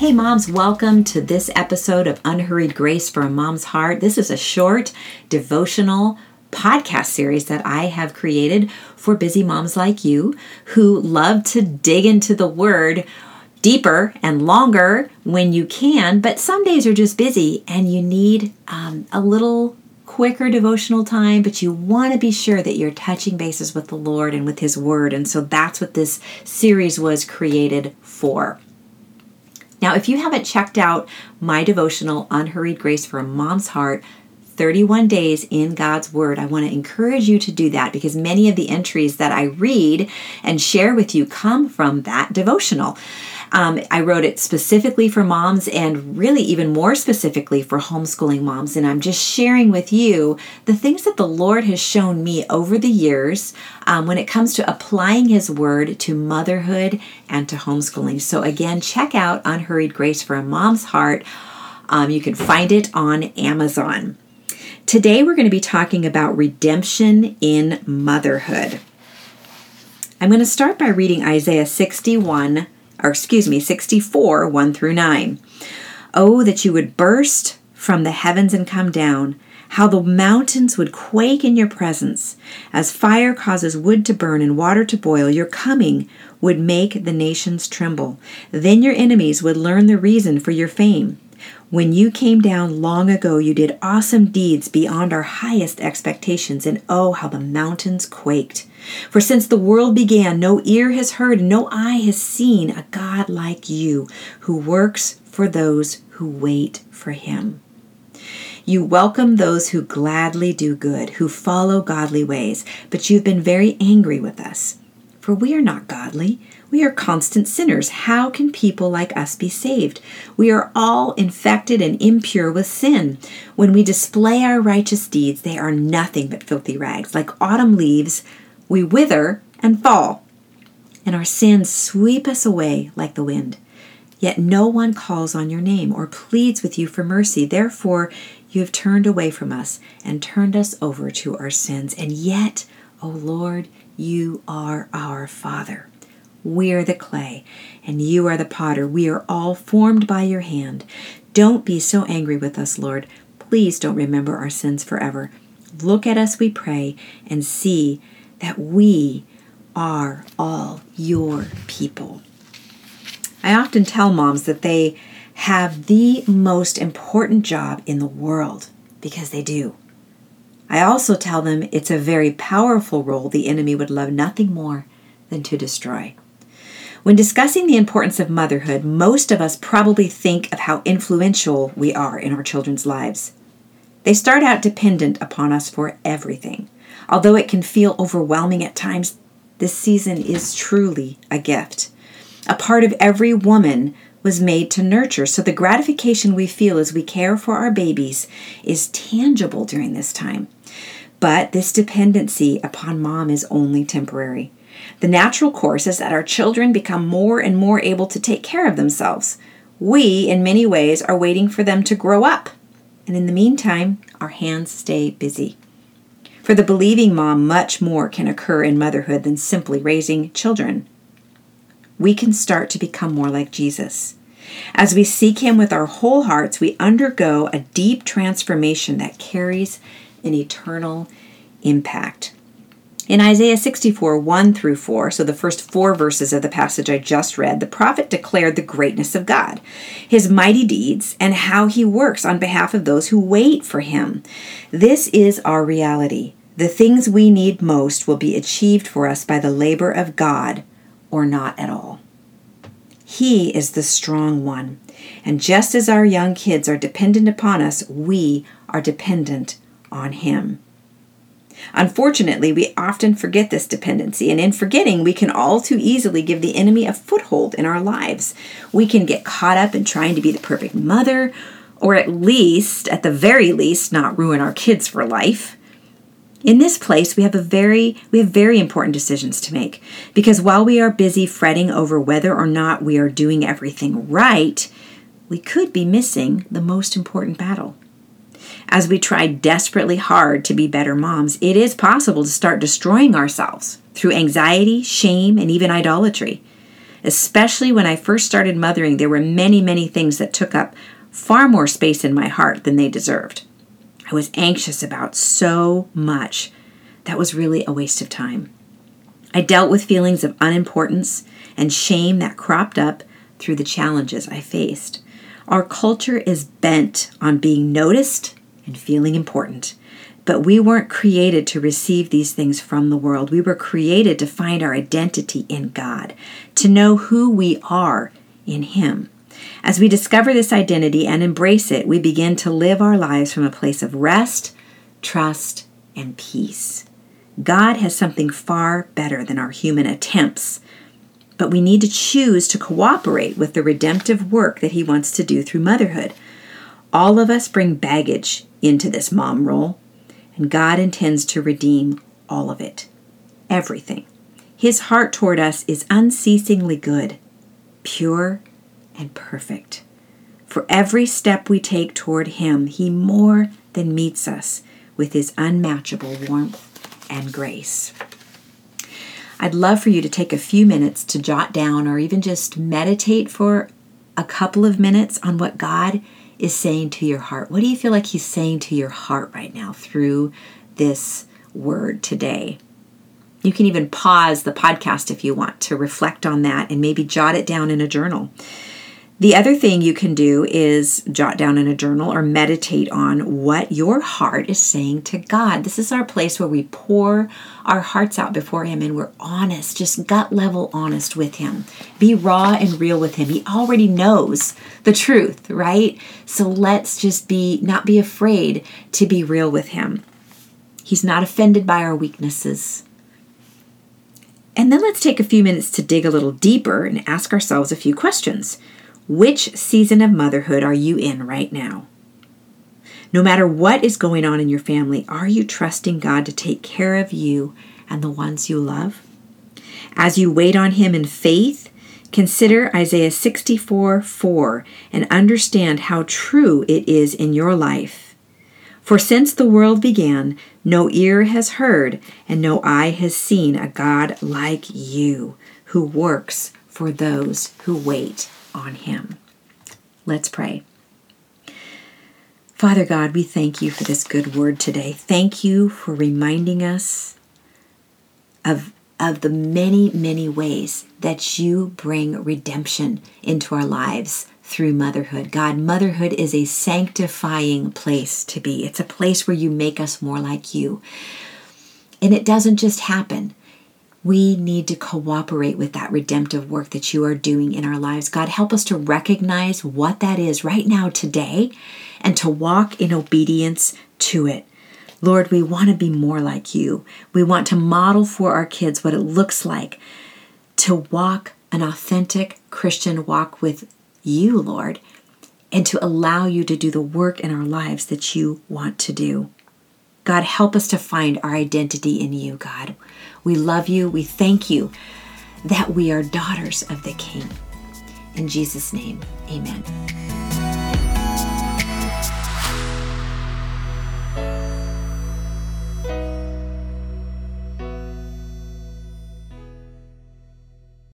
Hey, moms, welcome to this episode of Unhurried Grace for a Mom's Heart. This is a short devotional podcast series that I have created for busy moms like you who love to dig into the Word deeper and longer when you can, but some days are just busy and you need um, a little quicker devotional time, but you want to be sure that you're touching bases with the Lord and with His Word. And so that's what this series was created for. Now, if you haven't checked out my devotional, Unhurried Grace for a Mom's Heart, 31 days in God's Word. I want to encourage you to do that because many of the entries that I read and share with you come from that devotional. Um, I wrote it specifically for moms and really even more specifically for homeschooling moms. And I'm just sharing with you the things that the Lord has shown me over the years um, when it comes to applying His Word to motherhood and to homeschooling. So, again, check out Unhurried Grace for a Mom's Heart. Um, you can find it on Amazon. Today, we're going to be talking about redemption in motherhood. I'm going to start by reading Isaiah 61 or excuse me, 64, 1 through 9. Oh, that you would burst from the heavens and come down, how the mountains would quake in your presence. As fire causes wood to burn and water to boil, your coming would make the nations tremble. Then your enemies would learn the reason for your fame. When you came down long ago, you did awesome deeds beyond our highest expectations, and oh, how the mountains quaked. For since the world began, no ear has heard, no eye has seen a God like you who works for those who wait for him. You welcome those who gladly do good, who follow godly ways, but you've been very angry with us. For we are not godly. We are constant sinners. How can people like us be saved? We are all infected and impure with sin. When we display our righteous deeds, they are nothing but filthy rags. Like autumn leaves, we wither and fall, and our sins sweep us away like the wind. Yet no one calls on your name or pleads with you for mercy. Therefore, you have turned away from us and turned us over to our sins. And yet, O Lord, you are our Father. We are the clay, and you are the potter. We are all formed by your hand. Don't be so angry with us, Lord. Please don't remember our sins forever. Look at us, we pray, and see that we are all your people. I often tell moms that they have the most important job in the world because they do. I also tell them it's a very powerful role the enemy would love nothing more than to destroy. When discussing the importance of motherhood, most of us probably think of how influential we are in our children's lives. They start out dependent upon us for everything. Although it can feel overwhelming at times, this season is truly a gift. A part of every woman was made to nurture, so the gratification we feel as we care for our babies is tangible during this time. But this dependency upon mom is only temporary. The natural course is that our children become more and more able to take care of themselves. We, in many ways, are waiting for them to grow up. And in the meantime, our hands stay busy. For the believing mom, much more can occur in motherhood than simply raising children. We can start to become more like Jesus. As we seek Him with our whole hearts, we undergo a deep transformation that carries an eternal impact. In Isaiah 64, 1 through 4, so the first four verses of the passage I just read, the prophet declared the greatness of God, his mighty deeds, and how he works on behalf of those who wait for him. This is our reality. The things we need most will be achieved for us by the labor of God or not at all. He is the strong one. And just as our young kids are dependent upon us, we are dependent on Him. Unfortunately, we often forget this dependency, and in forgetting, we can all too easily give the enemy a foothold in our lives. We can get caught up in trying to be the perfect mother, or at least, at the very least, not ruin our kids for life. In this place, we have a very we have very important decisions to make because while we are busy fretting over whether or not we are doing everything right, we could be missing the most important battle. As we try desperately hard to be better moms, it is possible to start destroying ourselves through anxiety, shame, and even idolatry. Especially when I first started mothering, there were many, many things that took up far more space in my heart than they deserved. I was anxious about so much. That was really a waste of time. I dealt with feelings of unimportance and shame that cropped up through the challenges I faced. Our culture is bent on being noticed and feeling important. But we weren't created to receive these things from the world. We were created to find our identity in God, to know who we are in Him. As we discover this identity and embrace it, we begin to live our lives from a place of rest, trust, and peace. God has something far better than our human attempts, but we need to choose to cooperate with the redemptive work that He wants to do through motherhood. All of us bring baggage into this mom role, and God intends to redeem all of it. Everything. His heart toward us is unceasingly good, pure, and perfect. For every step we take toward Him, He more than meets us with His unmatchable warmth and grace. I'd love for you to take a few minutes to jot down or even just meditate for a couple of minutes on what God is saying to your heart? What do you feel like He's saying to your heart right now through this word today? You can even pause the podcast if you want to reflect on that and maybe jot it down in a journal. The other thing you can do is jot down in a journal or meditate on what your heart is saying to God. This is our place where we pour our hearts out before Him and we're honest, just gut level honest with Him. Be raw and real with Him. He already knows the truth, right? So let's just be, not be afraid to be real with Him. He's not offended by our weaknesses. And then let's take a few minutes to dig a little deeper and ask ourselves a few questions. Which season of motherhood are you in right now? No matter what is going on in your family, are you trusting God to take care of you and the ones you love? As you wait on Him in faith, consider Isaiah 64 4 and understand how true it is in your life. For since the world began, no ear has heard and no eye has seen a God like you who works for those who wait on him. Let's pray. Father God, we thank you for this good word today. Thank you for reminding us of, of the many, many ways that you bring redemption into our lives through motherhood. God, motherhood is a sanctifying place to be, it's a place where you make us more like you. And it doesn't just happen we need to cooperate with that redemptive work that you are doing in our lives. God, help us to recognize what that is right now, today, and to walk in obedience to it. Lord, we want to be more like you. We want to model for our kids what it looks like to walk an authentic Christian walk with you, Lord, and to allow you to do the work in our lives that you want to do. God, help us to find our identity in you, God. We love you. We thank you that we are daughters of the King. In Jesus' name, amen.